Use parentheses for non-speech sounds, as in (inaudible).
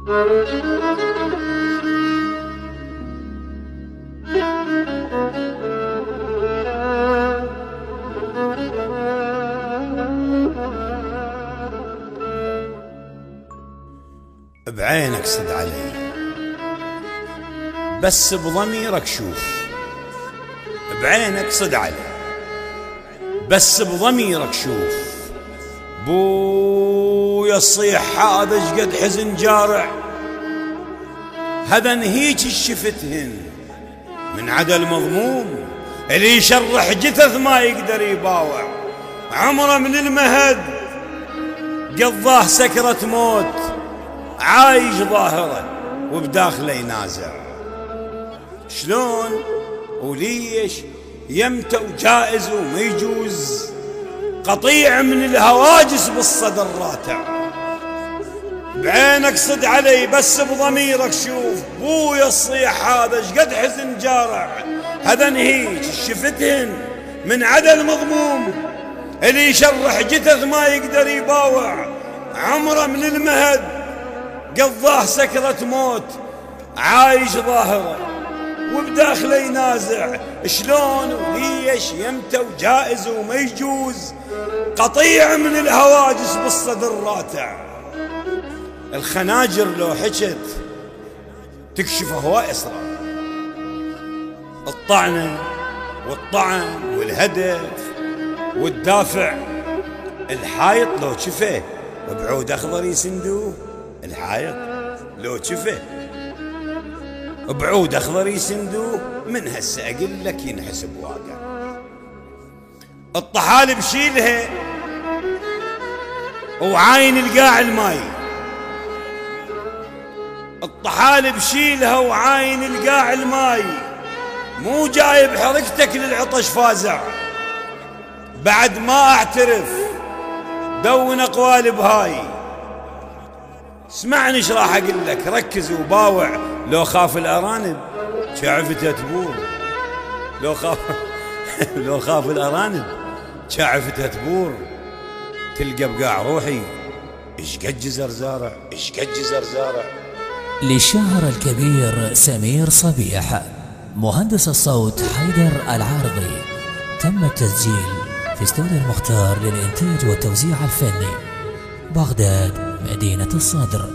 بعينك صد علي. بس بضميرك شوف. بعينك صد علي. بس بضميرك شوف. بو يصيح هذا شقد حزن جارع هذا نهيج الشفتهن. من عدا المضموم اللي يشرح جثث ما يقدر يباوع. عمره من المهد. قضاه سكرة موت. عايش ظاهرة وبداخله ينازع. شلون؟ وليش؟ يمتى وجائز وما يجوز. قطيع من الهواجس بالصدر راتع بعينك صد علي بس بضميرك شوف بويا الصيح هذا شقد حزن جارع. هذا نهيج شفتهن من عدا المضموم اللي يشرح جثث ما يقدر يباوع. عمره من المهد قضاه سكرة موت عايش ظاهره. وبداخله ينازع شلون وليش يمتى وجائز وما يجوز. قطيع من الهواجس بالصدر راتع. الخناجر لو حكت تكشف هواء اسرار الطعنة والطعن والهدف والدافع. الحايط لو شفه بعود أخضر يسندوه. الحايط لو شفه. بعود أخضر يسندوه من هسه أقول لك ينحسب واقع. الطحالب شيلها وعاين القاع الماي. الطحالب شيلها وعاين القاع الماي. مو جايب حركتك للعطش فازع. بعد ما أعترف دون قوالب هاي اسمعني إيش راح أقول لك. ركز وباوع. لو خاف الأرانب شعفتها تبور لو خاف (laughs) لو خاف الأرانب شعفتها تبور؟ تلقى بقاع روحي. إيش قد جزر زارع إيش قد جزر زارع للشاعر الكبير سمير صبيح مهندس الصوت حيدر العارضي تم التسجيل في استوديو المختار للإنتاج والتوزيع الفني بغداد. مدينة الصدر